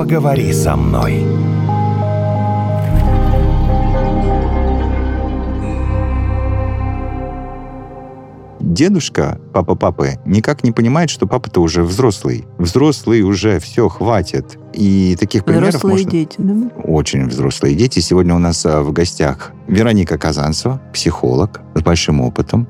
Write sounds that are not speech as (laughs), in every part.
поговори со мной. Дедушка, папа папы, никак не понимает, что папа-то уже взрослый. Взрослый уже, все, хватит. И таких примеров Взрослые можно... дети, да? Очень взрослые дети. Сегодня у нас а, в гостях Вероника Казанцева, психолог с большим опытом.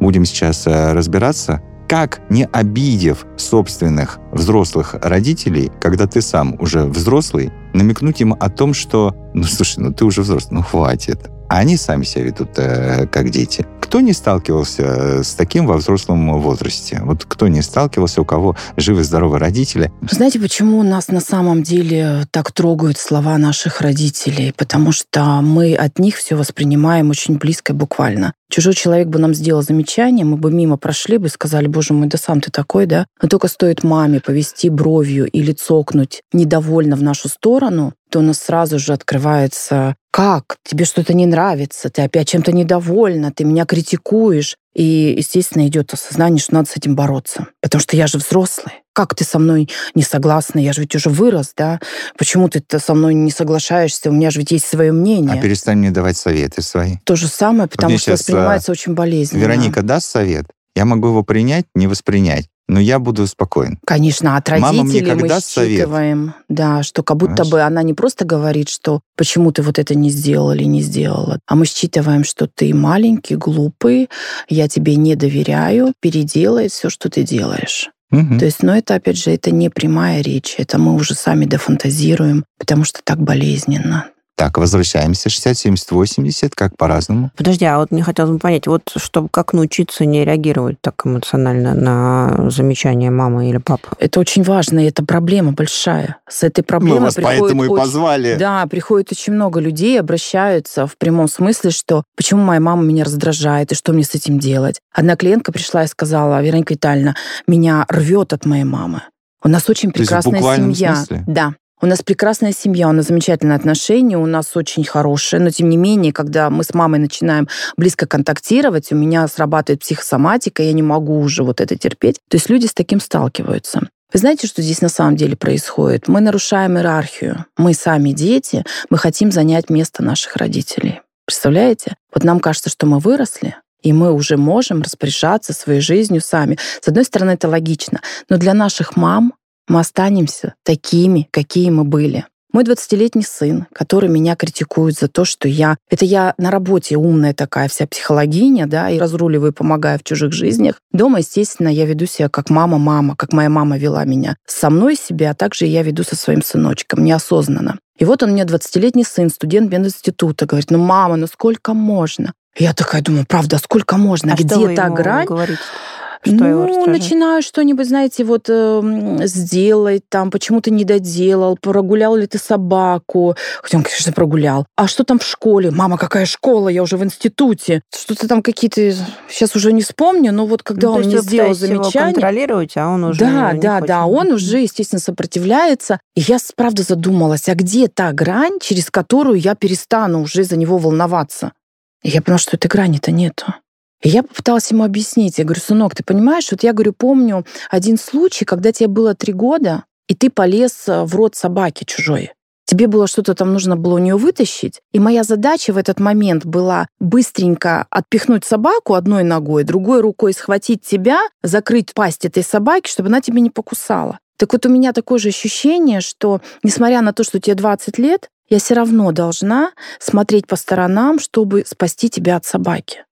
Будем сейчас а, разбираться, как, не обидев собственных взрослых родителей, когда ты сам уже взрослый, намекнуть им о том, что, ну, слушай, ну ты уже взрослый, ну хватит. Они сами себя ведут э, как дети. Кто не сталкивался э, с таким во взрослом возрасте? Вот кто не сталкивался, у кого живы-здоровы родители? Знаете, почему нас на самом деле так трогают слова наших родителей? Потому что мы от них все воспринимаем очень близко и буквально. Чужой человек бы нам сделал замечание, мы бы мимо прошли бы и сказали, боже мой, да сам ты такой, да? Но только стоит маме повести бровью или цокнуть недовольно в нашу сторону, то у нас сразу же открывается как? Тебе что-то не нравится, ты опять чем-то недовольна, ты меня критикуешь. И, естественно, идет осознание, что надо с этим бороться. Потому что я же взрослый. Как ты со мной не согласна? Я же ведь уже вырос, да? Почему ты со мной не соглашаешься? У меня же ведь есть свое мнение. А перестань мне давать советы свои. То же самое, потому мне что щас, воспринимается очень болезненно. Вероника даст совет, я могу его принять, не воспринять, но я буду спокоен. Конечно, от Мама мне родителей мы совет? считываем, да, что как будто Понимаешь? бы она не просто говорит, что почему ты вот это не сделал или не сделала, а мы считываем, что ты маленький, глупый, я тебе не доверяю, переделай все, что ты делаешь. Мгм. То есть, но это, опять же, это не прямая речь, это мы уже сами дофантазируем, потому что так болезненно. Так, возвращаемся. 60, 70, 80, как по-разному. Подожди, а вот мне хотелось бы понять, вот чтобы как научиться не реагировать так эмоционально на замечания мамы или папы? Это очень важно, и это проблема большая. С этой проблемой Мы вас приходит поэтому и очень- позвали. Да, приходит очень много людей, обращаются в прямом смысле, что почему моя мама меня раздражает и что мне с этим делать. Одна клиентка пришла и сказала, Вероника Витальевна, меня рвет от моей мамы. У нас очень То есть в прекрасная семья. смысле? Да. У нас прекрасная семья, у нас замечательные отношения, у нас очень хорошие, но тем не менее, когда мы с мамой начинаем близко контактировать, у меня срабатывает психосоматика, я не могу уже вот это терпеть. То есть люди с таким сталкиваются. Вы знаете, что здесь на самом деле происходит? Мы нарушаем иерархию. Мы сами дети, мы хотим занять место наших родителей. Представляете? Вот нам кажется, что мы выросли, и мы уже можем распоряжаться своей жизнью сами. С одной стороны, это логично, но для наших мам мы останемся такими, какие мы были. Мой 20-летний сын, который меня критикует за то, что я... Это я на работе умная такая вся психологиня, да, и разруливаю, помогаю в чужих жизнях. Дома, естественно, я веду себя как мама-мама, как моя мама вела меня. Со мной себя, а также я веду со своим сыночком, неосознанно. И вот он у меня 20-летний сын, студент мединститута, говорит, ну, мама, ну сколько можно? Я такая думаю, правда, сколько можно? А Где та грань? говорите? Что ну, его раздражает? начинаю что-нибудь, знаете, вот э, сделай там, почему ты не доделал, прогулял ли ты собаку. Хотя он, конечно, прогулял. А что там в школе? Мама, какая школа? Я уже в институте. Что-то там какие-то... Сейчас уже не вспомню, но вот когда Ну, он мне вы сделал пытаетесь его замечание... контролировать, а он уже Да, не да, хочет. да, он уже, естественно, сопротивляется. И я, правда, задумалась, а где та грань, через которую я перестану уже за него волноваться? И я поняла, что этой грани-то нету. И я попыталась ему объяснить. Я говорю, сынок, ты понимаешь, вот я говорю, помню один случай, когда тебе было три года, и ты полез э, в рот собаки чужой. Тебе было что-то там нужно было у нее вытащить. И моя задача в этот момент была быстренько отпихнуть собаку одной ногой, другой рукой схватить тебя, закрыть пасть этой собаки, чтобы она тебя не покусала. Так вот у меня такое же ощущение, что несмотря на то, что тебе 20 лет, я все равно должна смотреть по сторонам, чтобы спасти тебя от собаки.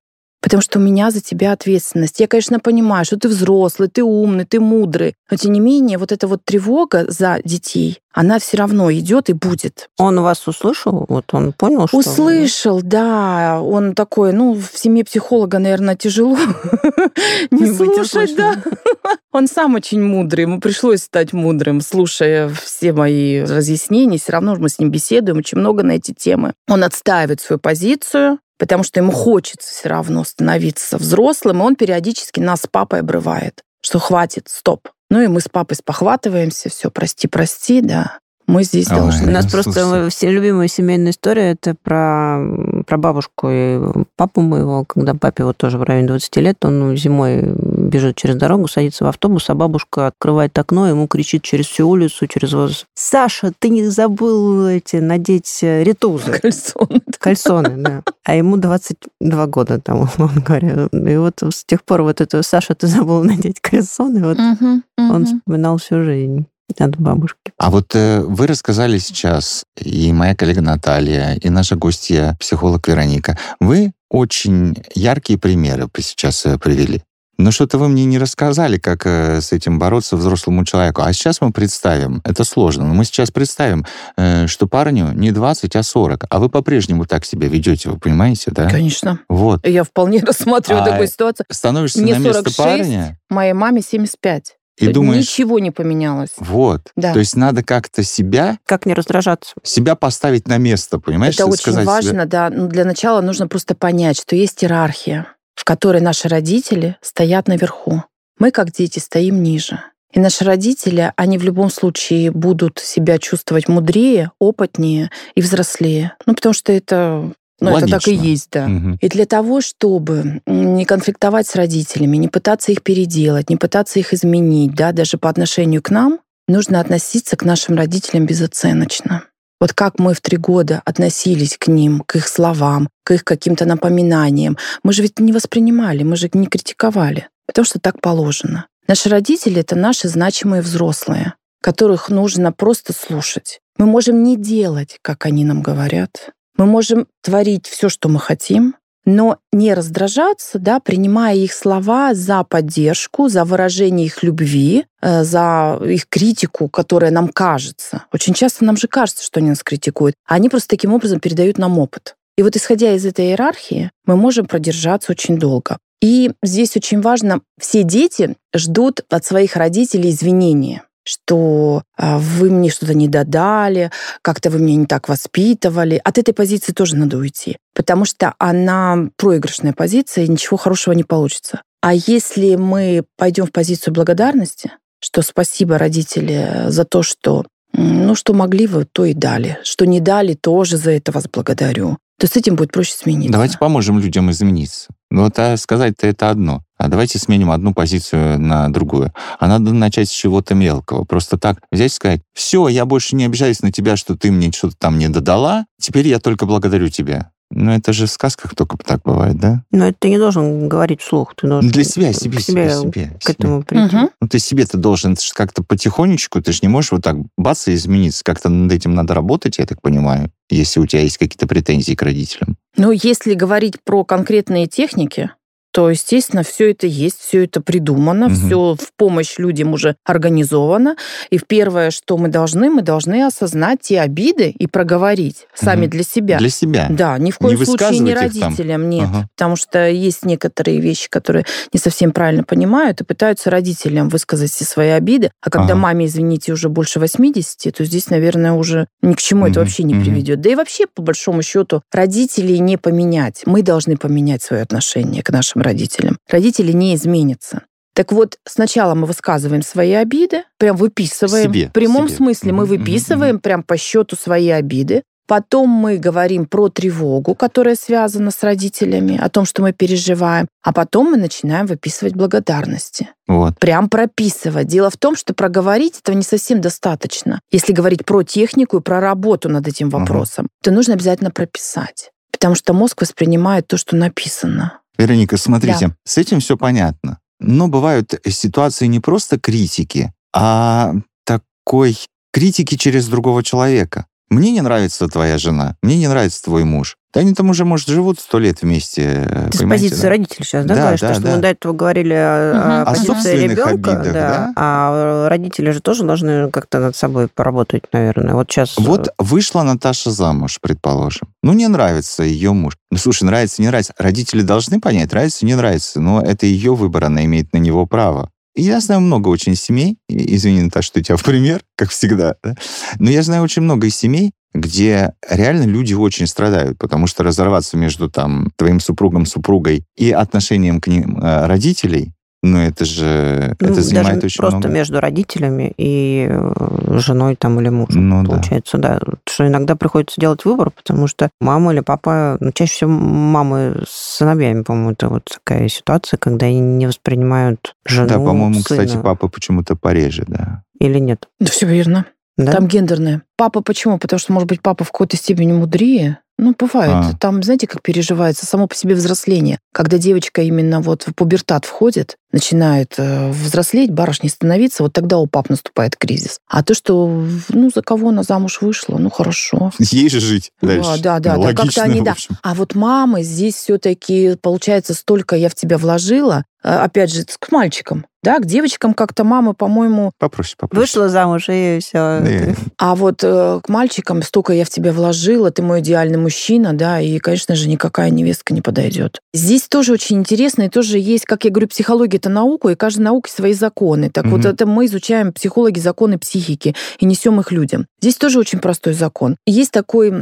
Потому что у меня за тебя ответственность. Я, конечно, понимаю, что ты взрослый, ты умный, ты мудрый. Но тем не менее, вот эта вот тревога за детей, она все равно идет и будет. Он вас услышал? Вот он понял, что... Услышал, да. Он такой, ну, в семье психолога, наверное, тяжело (laughs) не слушать, да. (laughs) Он сам очень мудрый, ему пришлось стать мудрым, слушая все мои разъяснения. Все равно мы с ним беседуем очень много на эти темы. Он отстаивает свою позицию, потому что ему хочется все равно становиться взрослым, и он периодически нас с папой обрывает, что хватит, стоп. Ну и мы с папой спохватываемся, все, прости, прости, да. Мы здесь Ой, должны. У нас просто все любимая семейная история это про, про бабушку и папу моего, когда папе вот тоже в районе 20 лет, он зимой бежит через дорогу, садится в автобус, а бабушка открывает окно, ему кричит через всю улицу, через воздух. Саша, ты не забыл эти надеть э, ритузы? (laughs) Кальсоны. Кальсоны, да. А ему 22 года, там, (laughs) условно говоря. И вот с тех пор вот это «Саша, ты забыл надеть кальсоны», вот Мгм, он мгм. вспоминал всю жизнь от бабушки. А вот э, вы рассказали сейчас, и моя коллега Наталья, и наша гостья, психолог Вероника, вы очень яркие примеры при- сейчас э, привели. Но что-то вы мне не рассказали, как э, с этим бороться взрослому человеку. А сейчас мы представим, это сложно, но мы сейчас представим, э, что парню не 20, а 40, а вы по-прежнему так себя ведете, вы понимаете, да? Конечно. Вот. Я вполне (laughs) рассматриваю А такую ситуацию. Становишься Мне на место 46, парня Моей маме 75. И думаешь, Ничего не поменялось. вот. Да. То есть надо как-то себя Как не раздражаться? себя поставить на место, понимаешь? Это очень сказать себе, важно, да. Ну, для начала нужно просто понять, что есть иерархия, в которой наши родители стоят наверху. Мы, как дети, стоим ниже. И наши родители, они в любом случае будут себя чувствовать мудрее, опытнее и взрослее. Ну, потому что это, ну, это так и есть, да. Мгм. И для того, чтобы не конфликтовать с родителями, не пытаться их переделать, не пытаться их изменить, да, даже по отношению к нам, нужно относиться к нашим родителям безоценочно. Вот как мы в три года относились к ним, к их словам, к их каким-то напоминаниям. Мы же ведь не воспринимали, мы же не критиковали, потому что так положено. Наши родители — это наши значимые взрослые, которых нужно просто слушать. Мы можем не делать, как они нам говорят. Мы можем творить все, что мы хотим, но не раздражаться, да, принимая их слова за поддержку, за выражение их любви, э, за их критику, которая нам кажется. Очень часто нам же кажется, что они нас критикуют, а они просто таким образом передают нам опыт. И вот исходя из этой иерархии, мы можем продержаться очень долго. И здесь очень важно, все дети ждут от своих родителей извинения что а, вы мне что-то не додали, как-то вы меня не так воспитывали. От этой позиции тоже надо уйти, потому что она проигрышная позиция, и ничего хорошего не получится. А если мы пойдем в позицию благодарности, что спасибо, родители, за то, что ну, что могли вы, то и дали. Что не дали, тоже за это вас благодарю. То с этим будет проще смениться. Давайте поможем людям измениться. Ну, вот а сказать-то это одно. А давайте сменим одну позицию на другую. А надо начать с чего-то мелкого. Просто так взять и сказать, все, я больше не обижаюсь на тебя, что ты мне что-то там не додала, теперь я только благодарю тебя. Ну, это же в сказках только так бывает, да? Но это ты не должен говорить вслух, ты должен Для себя, себе, к себе, себе к этому прийти. Мгм. Ну, ты себе-то должен как-то потихонечку, ты же не можешь вот так бац и измениться. Как-то над этим надо работать, я так понимаю, если у тебя есть какие-то претензии к родителям. Ну, если говорить про конкретные техники, то, естественно, все это есть, все это придумано, Мгм. все в помощь людям уже организовано. И первое, что мы должны, мы должны осознать те обиды и проговорить сами Мгм. для себя. Для себя. Да, ни в коем Не случае не там. родителям, нет. Ага. Потому что есть некоторые вещи, которые не совсем правильно понимают и пытаются родителям высказать все свои обиды. А когда Ага. маме, извините, уже больше 80, то здесь, наверное, уже ни к чему это Мгм, вообще не мгм. приведет. Да и вообще, по большому счету, родителей не поменять. Мы должны поменять свое отношение к нашим родителям. Родители не изменятся. Так вот, сначала мы высказываем свои обиды, прям выписываем. Себе, в прямом себе. смысле мы выписываем прям по счету свои обиды. Потом мы говорим про тревогу, которая связана с родителями, о том, что мы переживаем. А потом мы начинаем выписывать благодарности. Вот. Прям прописывать. Дело в том, что проговорить этого не совсем достаточно. Если говорить про технику и про работу над этим вопросом, то нужно обязательно прописать. Потому что мозг воспринимает то, что написано. Вероника, смотрите, с этим все понятно. Но бывают ситуации не просто критики, а такой критики через другого человека. Мне не нравится твоя жена, мне не нравится твой муж. Да они там уже, может, живут сто лет вместе. Ты с позиции да? родителей сейчас, да, Да, говоришь? да, То, что да. мы до этого говорили о, Мгм. о О позиции собственных ребенка, обидах, да. а родители же тоже должны как-то над собой поработать, наверное. Вот сейчас... Вот вышла Наташа замуж, предположим. Ну, не нравится ее муж. Ну, слушай, нравится, не нравится. Родители должны понять, нравится, не нравится. Но это ее выбор, она имеет на него право. Я знаю много очень семей, извини, Наташа, что тебя в пример, как всегда, да? но я знаю очень много семей, где реально люди очень страдают, потому что разорваться между там твоим супругом, супругой и отношением к ним э, родителей Но это же Ну, это занимает даже очень просто много. между родителями и э, женой там или мужем, Ну да. получается, да. Что иногда приходится делать выбор, потому что мама или папа, ну, чаще всего мамы с сыновьями, по-моему, это вот такая ситуация, когда они не воспринимают жену, Да, по-моему, кстати, сына. папа почему-то пореже, да. Или нет? Да, все верно. Да? Там гендерное. Папа почему? Потому что, может быть, папа в какой-то степени мудрее. Ну, бывает. А. Там, знаете, как переживается само по себе взросление. Когда девочка именно вот в пубертат входит, начинает э, взрослеть, барышней становиться, вот тогда у пап наступает кризис. А то, что, ну, за кого она замуж вышла, ну, хорошо. Ей же жить Да, дальше. да, да, Ну, да, логично, как-то они, да. А вот мамы здесь все-таки, получается, столько я в тебя вложила, э, опять же, к мальчикам, да, к девочкам как-то мамы, по-моему, Попроще, попроще. Вышла замуж, и все. Да, А вот э, к мальчикам столько я в тебя вложила, ты мой идеальный мужчина, да, и, конечно же, никакая невестка не подойдет. Здесь тоже очень интересно, и тоже есть, как я говорю, психология это наука, и каждой науке свои законы. Так вот Мгм. это мы изучаем психологи законы психики и несем их людям. Здесь тоже очень простой закон. Есть такой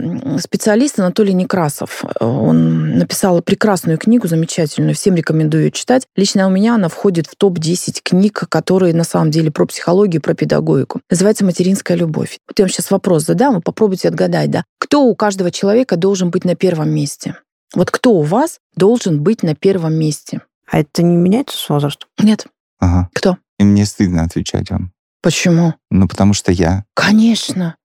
специалист Анатолий Некрасов. Он написал прекрасную книгу, замечательную, всем рекомендую ее читать. Лично у меня она входит в топ-10 книг, которые на самом деле про психологию, про педагогику. Называется «Материнская любовь». Вот я вам сейчас вопрос задам, вы попробуйте отгадать, да. Кто у каждого человека должен быть на первом месте? Вот кто у вас должен быть на первом месте? А это не меняется с возрастом? Нет. Ага. Кто? И мне стыдно отвечать вам. Почему? Ну, потому что я. Конечно.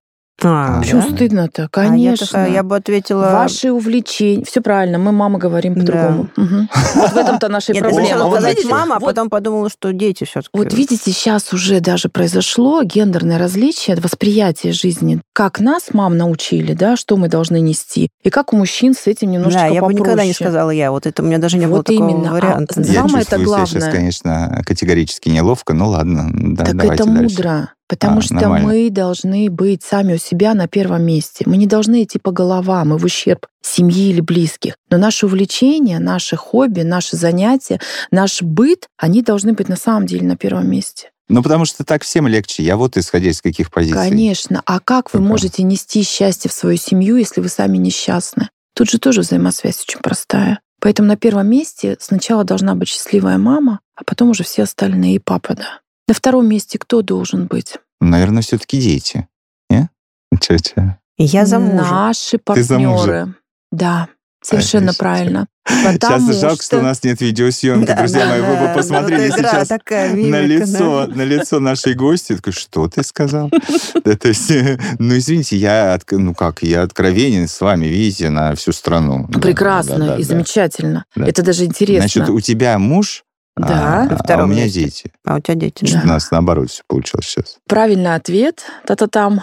А, Почему да? стыдно-то? А я, Конечно. такая, я бы ответила... Ваши увлечения. Все правильно, мы мама говорим Да. по-другому. Мгм. Вот в этом-то наша и Нет, я проблема. сначала Вот сказать видите, мама, а вот- потом подумала, что дети все-таки. Вот видите, сейчас уже даже произошло гендерное различие, восприятие жизни. Как нас, мам, научили, да, что мы должны нести, и как у мужчин с этим немножечко Да, я бы попроще. никогда не сказала я. Вот это у меня даже не было Вот такого именно. А варианта. Я Самое это себя сейчас, главное. конечно, категорически неловко. Ну ладно, да, так это дальше. Потому А, что нормально. мы должны быть сами у себя на первом месте. Мы не должны идти по головам и в ущерб семьи или близких. Но наши увлечения, наши хобби, наши занятия, наш быт, они должны быть на самом деле на первом месте. Ну, потому что так всем легче. Я вот исходя из каких позиций. Конечно. А как вы Только- можете нести счастье в свою семью, если вы сами несчастны? Тут же тоже взаимосвязь очень простая. Поэтому на первом месте сначала должна быть счастливая мама, а потом уже все остальные, и папа, да. На втором месте кто должен быть? Наверное, все-таки дети. Не? (laughs) Че-че? Я замужем. Наши Ты замужем. партнеры. Да, совершенно Конечно. правильно. (laughs) Сейчас Потому жалко, что у нас нет видеосъемки, Да, друзья да, мои. Вы да. бы посмотрели Вот сейчас такая, на мимика, лицо, на лицо нашей гости. Такой, что ты сказал? (laughs) Да, то есть, ну, извините, я, ну как, я откровенен с вами, видите, на всю страну. Да, Прекрасно да, да, и да. замечательно. Да. Это даже интересно. Значит, у тебя муж, Да. а, На а у меня месте. дети. А у тебя дети. Да. У нас наоборот все получилось сейчас. Правильный ответ. Та-та-там.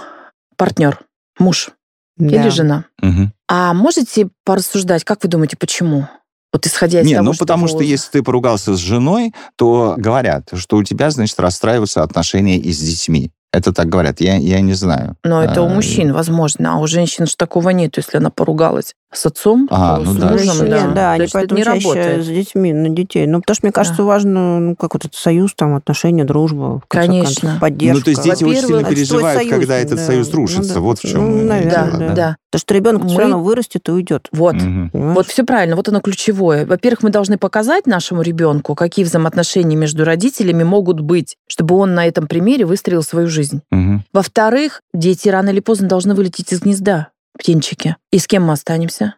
Партнер, муж Да. или жена. Мгм. А можете порассуждать, как вы думаете, почему? Вот исходя из Не, того, ну потому что вы- если ты поругался с женой, то говорят, что у тебя, значит, расстраиваются отношения и с детьми. Это так говорят, я, я не знаю. Но это у А, мужчин, возможно, а у женщин же такого нет. Если она поругалась с отцом, А, то ну с да. мужем, да, да, они поэтому не чаще работает. с детьми, на детей. Ну, потому что, мне кажется, важно, ну, как вот этот союз, там, отношения, дружба, в конце Конечно. концов, поддержка. Ну, то есть дети очень сильно переживают, отстой когда союз, этот да. союз Ну рушится. да. Вот в чем Ну, наверное, дело. да. да. Потому что ребенок Мы- все равно вырастет и уйдет. Вот. Понимаешь? Вот все правильно, вот оно ключевое. Во-первых, мы должны показать нашему ребенку, какие взаимоотношения между родителями могут быть, чтобы он на этом примере выстроил свою жизнь. Мгм. Во-вторых, дети рано или поздно должны вылететь из гнезда, птенчики. И с кем мы останемся?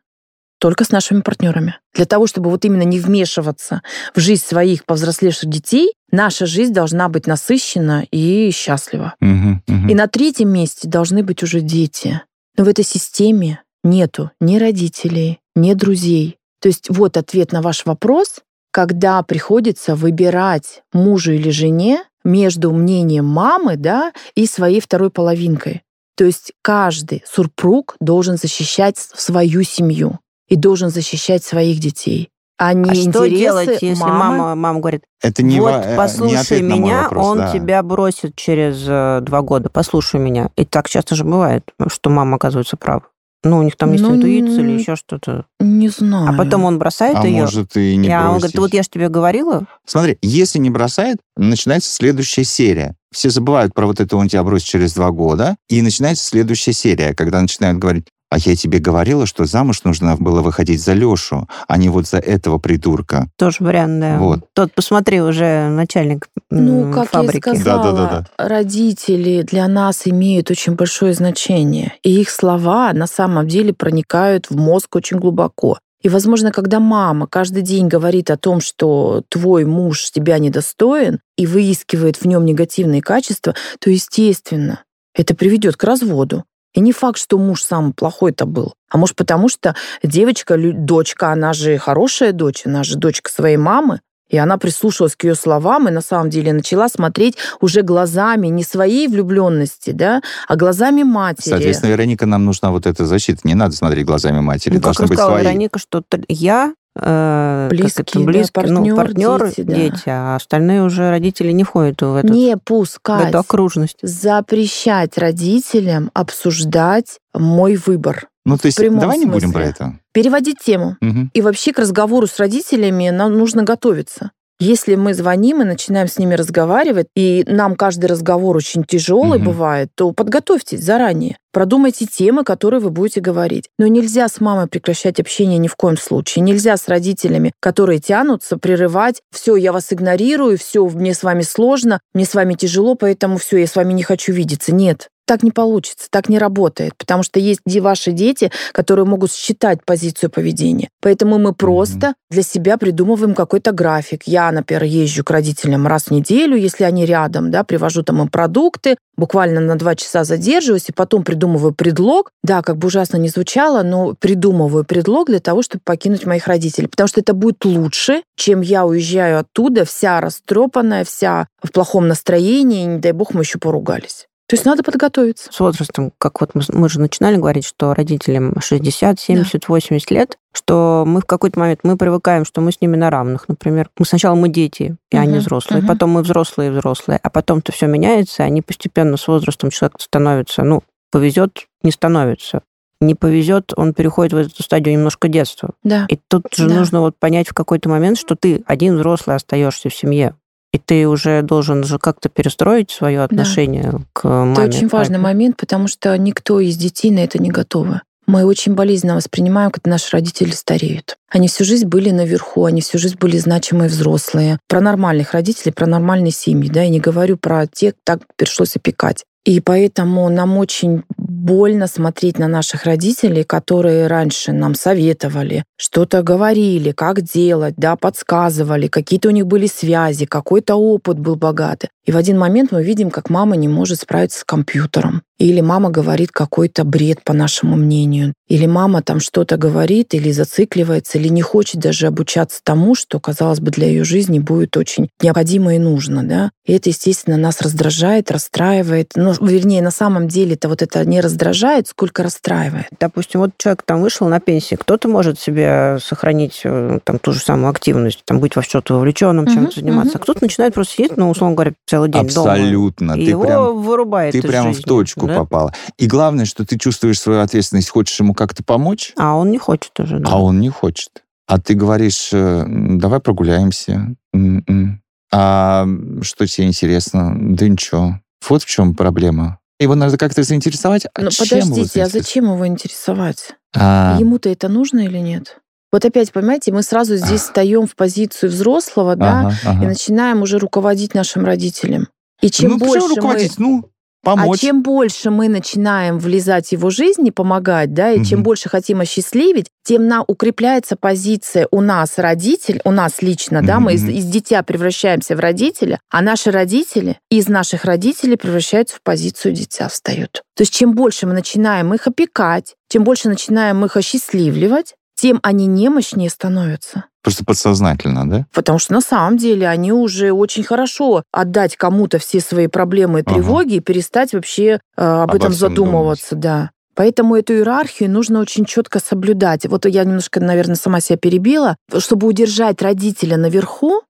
Только с нашими партнерами. Для того, чтобы вот именно не вмешиваться в жизнь своих повзрослевших детей, наша жизнь должна быть насыщена и счастлива. Мгм. Мгм. И на третьем месте должны быть уже дети. Но в этой системе нету ни родителей, ни друзей. То есть вот ответ на ваш вопрос, когда приходится выбирать мужу или жене между мнением мамы да, и своей второй половинкой. То есть каждый супруг должен защищать свою семью и должен защищать своих детей. А не А что интересы делать, если мамы? мама, мама говорит, Это не, вот, ва- э, не послушай мой меня, вопрос, он да. тебя бросит через э, два года, послушай меня. И так часто же бывает, что мама оказывается права. Ну, у них там есть Ну, интуиция или еще что-то. Не знаю. А потом он бросает А ее. может и не и он говорит, бросить. вот я же тебе говорила. Смотри, если не бросает, начинается следующая серия. Все забывают про вот это «он тебя бросит через два года», и начинается следующая серия, когда начинают говорить, А я тебе говорила, что замуж нужно было выходить за Лешу, а не вот за этого придурка. Тоже вариант, да. Вот. Тот, посмотри, уже начальник Ну, как фабрики. я и сказала, Да-да-да-да. родители для нас имеют очень большое значение. И их слова на самом деле проникают в мозг очень глубоко. И, возможно, когда мама каждый день говорит о том, что твой муж тебя недостоин и выискивает в нем негативные качества, то, естественно, это приведет к разводу. И не факт, что муж сам плохой-то был. А может, потому что девочка, дочка, она же хорошая дочь, она же дочка своей мамы, и она прислушалась к ее словам и на самом деле начала смотреть уже глазами не своей влюбленности, да, а глазами матери. Соответственно, Вероника, нам нужна вот эта защита. Не надо смотреть глазами матери. Ну, как Должны быть рассказала свои. Вероника, что я э, как Близкие, это, да, партнер, ну, партнер, дети, да. дети, а остальные уже родители не входят в, этот, не в пускать, эту окружность. запрещать родителям обсуждать мой выбор. Ну, то есть, в давай не будем смысле. про это. Переводить тему. Мгм. И вообще к разговору с родителями нам нужно готовиться. Если мы звоним и начинаем с ними разговаривать, и нам каждый разговор очень тяжелый Мгм. бывает, то подготовьтесь заранее. Продумайте темы, которые вы будете говорить. Но нельзя с мамой прекращать общение ни в коем случае. Нельзя с родителями, которые тянутся, прерывать. Все, я вас игнорирую, все, мне с вами сложно, мне с вами тяжело, поэтому все, я с вами не хочу видеться. Нет. Так не получится, так не работает, потому что есть ваши дети, которые могут считать позицию поведения. Поэтому мы просто для себя придумываем какой-то график. Я, например, езжу к родителям раз в неделю, если они рядом, да, привожу там им продукты, буквально на два часа задерживаюсь, и потом придумываю предлог. Да, как бы ужасно не звучало, но придумываю предлог для того, чтобы покинуть моих родителей. Потому что это будет лучше, чем я уезжаю оттуда вся растрепанная, вся в плохом настроении, и, не дай бог, мы еще поругались. То есть надо подготовиться. С возрастом, как вот мы, мы же начинали говорить, что родителям 60, 70, 80 лет, что мы в какой-то момент мы привыкаем, что мы с ними на равных. Например, мы сначала мы дети, и они Мгм, взрослые, мгм. потом мы взрослые и взрослые, а потом-то все меняется, и они постепенно с возрастом человек становится, ну, повезет, не становится. Не повезет, он переходит в эту стадию немножко детства. Да. И тут же Да. нужно вот понять в какой-то момент, что ты один взрослый остаешься в семье. И ты уже должен же как-то перестроить свое отношение к маме. Это очень важный папе. момент, потому что никто из детей на это не готовы. Мы очень болезненно воспринимаем, когда наши родители стареют. Они всю жизнь были наверху, они всю жизнь были значимые взрослые. Про нормальных родителей, про нормальные семьи, да, я не говорю про тех, так пришлось опекать. И поэтому нам очень больно смотреть на наших родителей, которые раньше нам советовали, что-то говорили, как делать, да, подсказывали, какие-то у них были связи, какой-то опыт был богатый. И в один момент мы видим, как мама не может справиться с компьютером. Или мама говорит какой-то бред, по нашему мнению. Или мама там что-то говорит, или зацикливается, или не хочет даже обучаться тому, что, казалось бы, для ее жизни будет очень необходимо и нужно. Да? И это, естественно, нас раздражает, расстраивает. Но, вернее, на самом деле это вот это не раздражает, сколько расстраивает. Допустим, вот человек там вышел на пенсию, кто-то может себе сохранить э, там ту же самую активность, там быть во что-то вовлеченным, чем-то заниматься, мгм. а кто-то начинает просто сидеть, ну, условно говоря, целый день дома. Абсолютно. И Ты его прям вырубает Ты из прямо в точку да? попала. И главное, что ты чувствуешь свою ответственность, хочешь ему как-то помочь, А он не хочет уже. да. а он не хочет. А ты говоришь, э, «М, давай прогуляемся. М-м. А что тебе интересно? Да ничего. Вот в чем проблема. Его надо как-то заинтересовать. А Но чем его Ну, подождите, а заинтересовать? зачем его интересовать? А, Ему-то это нужно или нет? Вот опять, понимаете, мы сразу здесь встаем в позицию взрослого, да, ага, и начинаем уже руководить нашим родителям. И чем ну, больше почему мы... руководить? Ну, помочь. А чем больше мы начинаем влезать в его жизнь и помогать, да, и чем Мгм. больше хотим осчастливить, тем на укрепляется позиция у нас родитель, у нас лично, да, мы из, из дитя превращаемся в родителя, а наши родители из наших родителей превращаются в позицию дитя, встают. То есть чем больше мы начинаем их опекать, чем больше начинаем их осчастливливать, тем они немощнее становятся. Просто подсознательно, да? Потому что на самом деле они уже очень хорошо отдать кому-то все свои проблемы и Ага. тревоги и перестать вообще э, об Обо этом задумываться, да. Поэтому эту иерархию нужно очень четко соблюдать. Вот я немножко, наверное, сама себя перебила. Чтобы удержать родителя наверху,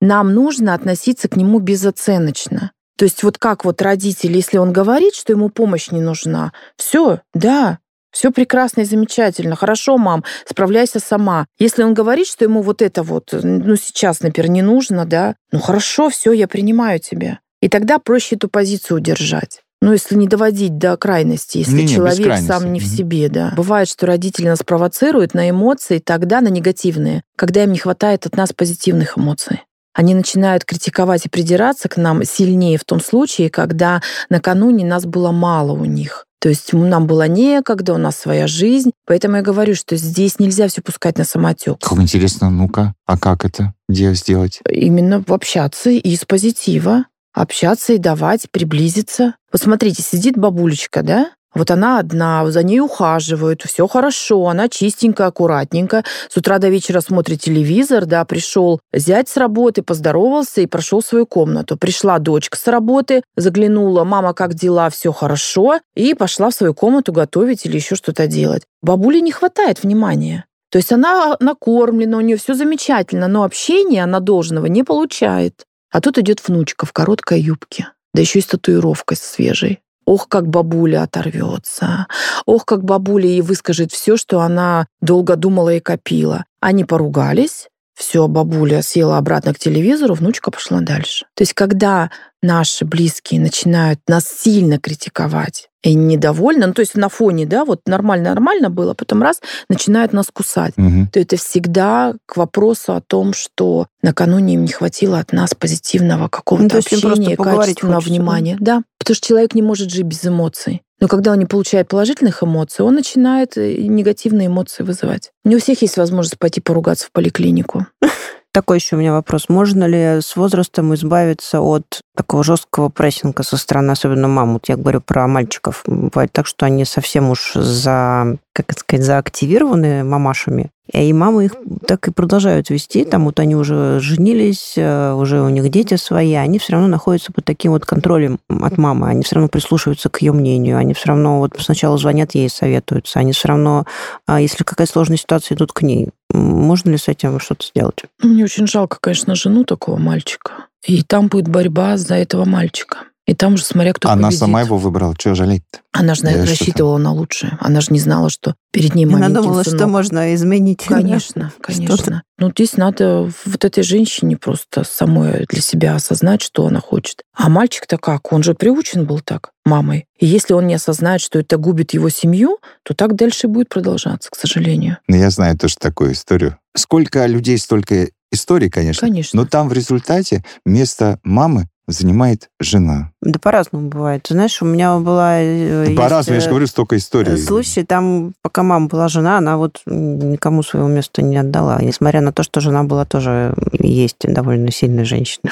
нам нужно относиться к нему безоценочно. То есть вот как вот родитель, если он говорит, что ему помощь не нужна, все, да, все прекрасно и замечательно. Хорошо, мам, справляйся сама. Если он говорит, что ему вот это вот, ну, сейчас, например, не нужно, да, ну хорошо, все, я принимаю тебя. И тогда проще эту позицию удержать. Ну, если не доводить до крайности, если без человек крайности. сам не в себе, да. Бывает, что родители нас провоцируют на эмоции тогда, на негативные, когда им не хватает от нас позитивных эмоций. Они начинают критиковать и придираться к нам сильнее в том случае, когда накануне нас было мало у них. То есть нам было некогда, у нас своя жизнь. Поэтому я говорю, что здесь нельзя все пускать на самотек. Как интересно, ну-ка, а как это? Где сделать? Именно общаться из позитива. Общаться и давать, приблизиться. Вот смотрите, сидит бабулечка, да? Вот она одна, за ней ухаживают, все хорошо, она чистенькая, аккуратненькая. С утра до вечера смотрит телевизор, да, пришел зять с работы, поздоровался и прошел свою комнату. Пришла дочка с работы, заглянула, мама, как дела, все хорошо, и пошла в свою комнату готовить или еще что-то делать. Бабуле не хватает внимания. То есть она накормлена, у нее все замечательно, но общения она должного не получает. А тут идет внучка в короткой юбке, да еще и с татуировкой свежей. Ох, как бабуля оторвется. Ох, как бабуля ей выскажет все, что она долго думала и копила. Они поругались, все, бабуля села обратно к телевизору, внучка пошла дальше. То есть, когда наши близкие начинают нас сильно критиковать и недовольны, ну, то есть на фоне, да, вот нормально-нормально было, потом раз, начинают нас кусать, Мгм. то это всегда к вопросу о том, что накануне им не хватило от нас позитивного какого-то Ну, общения, поговорить качественного хочется, да? внимания. Да, потому что человек не может жить без эмоций. Но когда он не получает положительных эмоций, он начинает э, негативные эмоции вызывать. Не у всех есть возможность пойти поругаться в поликлинику. (laughs) Такой еще у меня вопрос. Можно ли с возрастом избавиться от такого жесткого прессинга со стороны, особенно мам? Вот я говорю про мальчиков. Бывает так, что они совсем уж за, как это сказать, заактивированы мамашами, и мамы их так и продолжают вести. Там вот они уже женились, э, уже у них дети свои, они все равно находятся под таким вот контролем от мамы. Они все равно прислушиваются к ее мнению. Они все равно вот сначала звонят ей, советуются. Они все равно, а, если какая сложная ситуация, идут к ней. Можно ли с этим что-то сделать? Мне очень жалко, конечно, жену такого мальчика. И там будет борьба за этого мальчика. И там уже смотря кто Она победит. сама его выбрала. Чего жалеть-то? Она же, наверное, Да, что рассчитывала на лучшее. Она же не знала, что перед ней Она маменькин думала, что сынок. можно изменить. да? Конечно, Что-то. конечно. Ну, здесь надо вот этой женщине просто самой для себя осознать, что она хочет. А мальчик-то как? Он же приучен был так мамой. И если он не осознает, что это губит его семью, то так дальше и будет продолжаться, к сожалению. Ну, я знаю тоже такую историю. Сколько людей, столько историй, конечно. Конечно. Но там в результате место мамы занимает жена. Да по-разному бывает. Знаешь, у меня была... э, По-разному, я же э, говорю, столько историй. Случай, там, пока мама была жена, она вот никому своего места не отдала. Несмотря на то, что жена была тоже есть довольно сильная женщина.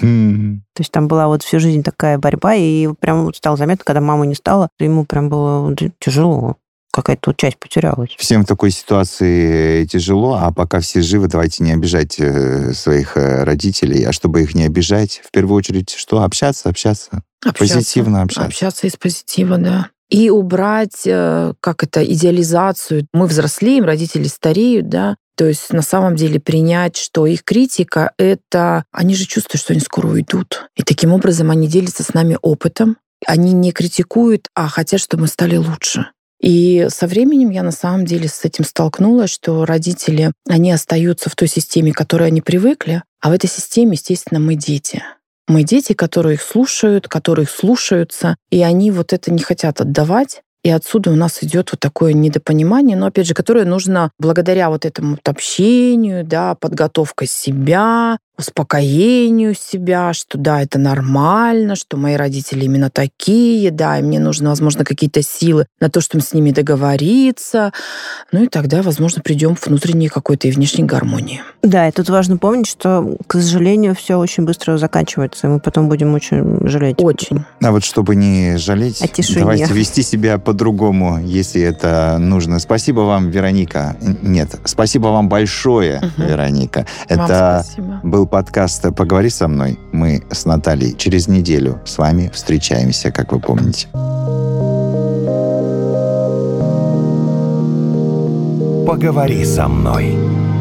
То есть там была вот всю жизнь такая борьба, и прям вот стало заметно, когда мамы не стало, ему прям было вот тяжело. Какая-то вот часть потерялась. Всем в такой ситуации тяжело, а пока все живы, давайте не обижать э, своих э, родителей. А чтобы их не обижать, в первую очередь, что? Общаться, общаться. Общаться. Позитивно общаться. Общаться из позитива, да. И убрать, э, как это, идеализацию. Мы взрослеем, родители стареют, да. То есть на самом деле принять, что их критика — это... Они же чувствуют, что они скоро уйдут. И таким образом они делятся с нами опытом. Они не критикуют, а хотят, чтобы мы стали лучше. И со временем я на самом деле с этим столкнулась, что родители, они остаются в той системе, к которой они привыкли, а в этой системе, естественно, мы дети. Мы дети, которые их слушают, которые их слушаются, и они вот это не хотят отдавать. И отсюда у нас идет вот такое недопонимание, но опять же, которое нужно благодаря вот этому общению, да, подготовка себя, успокоению себя, что да, это нормально, что мои родители именно такие, да, и мне нужно, возможно, какие-то силы на то, чтобы с ними договориться. Ну и тогда, возможно, придем к внутренней какой-то и внешней гармонии. Да, и тут важно помнить, что, к сожалению, все очень быстро заканчивается, и мы потом будем очень жалеть. Очень. А вот чтобы не жалеть, давайте вести себя по-другому, если это нужно. Спасибо вам, Вероника. Нет, спасибо вам большое, Мгм. Вероника. Вам Это спасибо. Был подкаст «Поговори со мной». Мы с Натальей через неделю с вами встречаемся, как вы помните. Поговори со мной.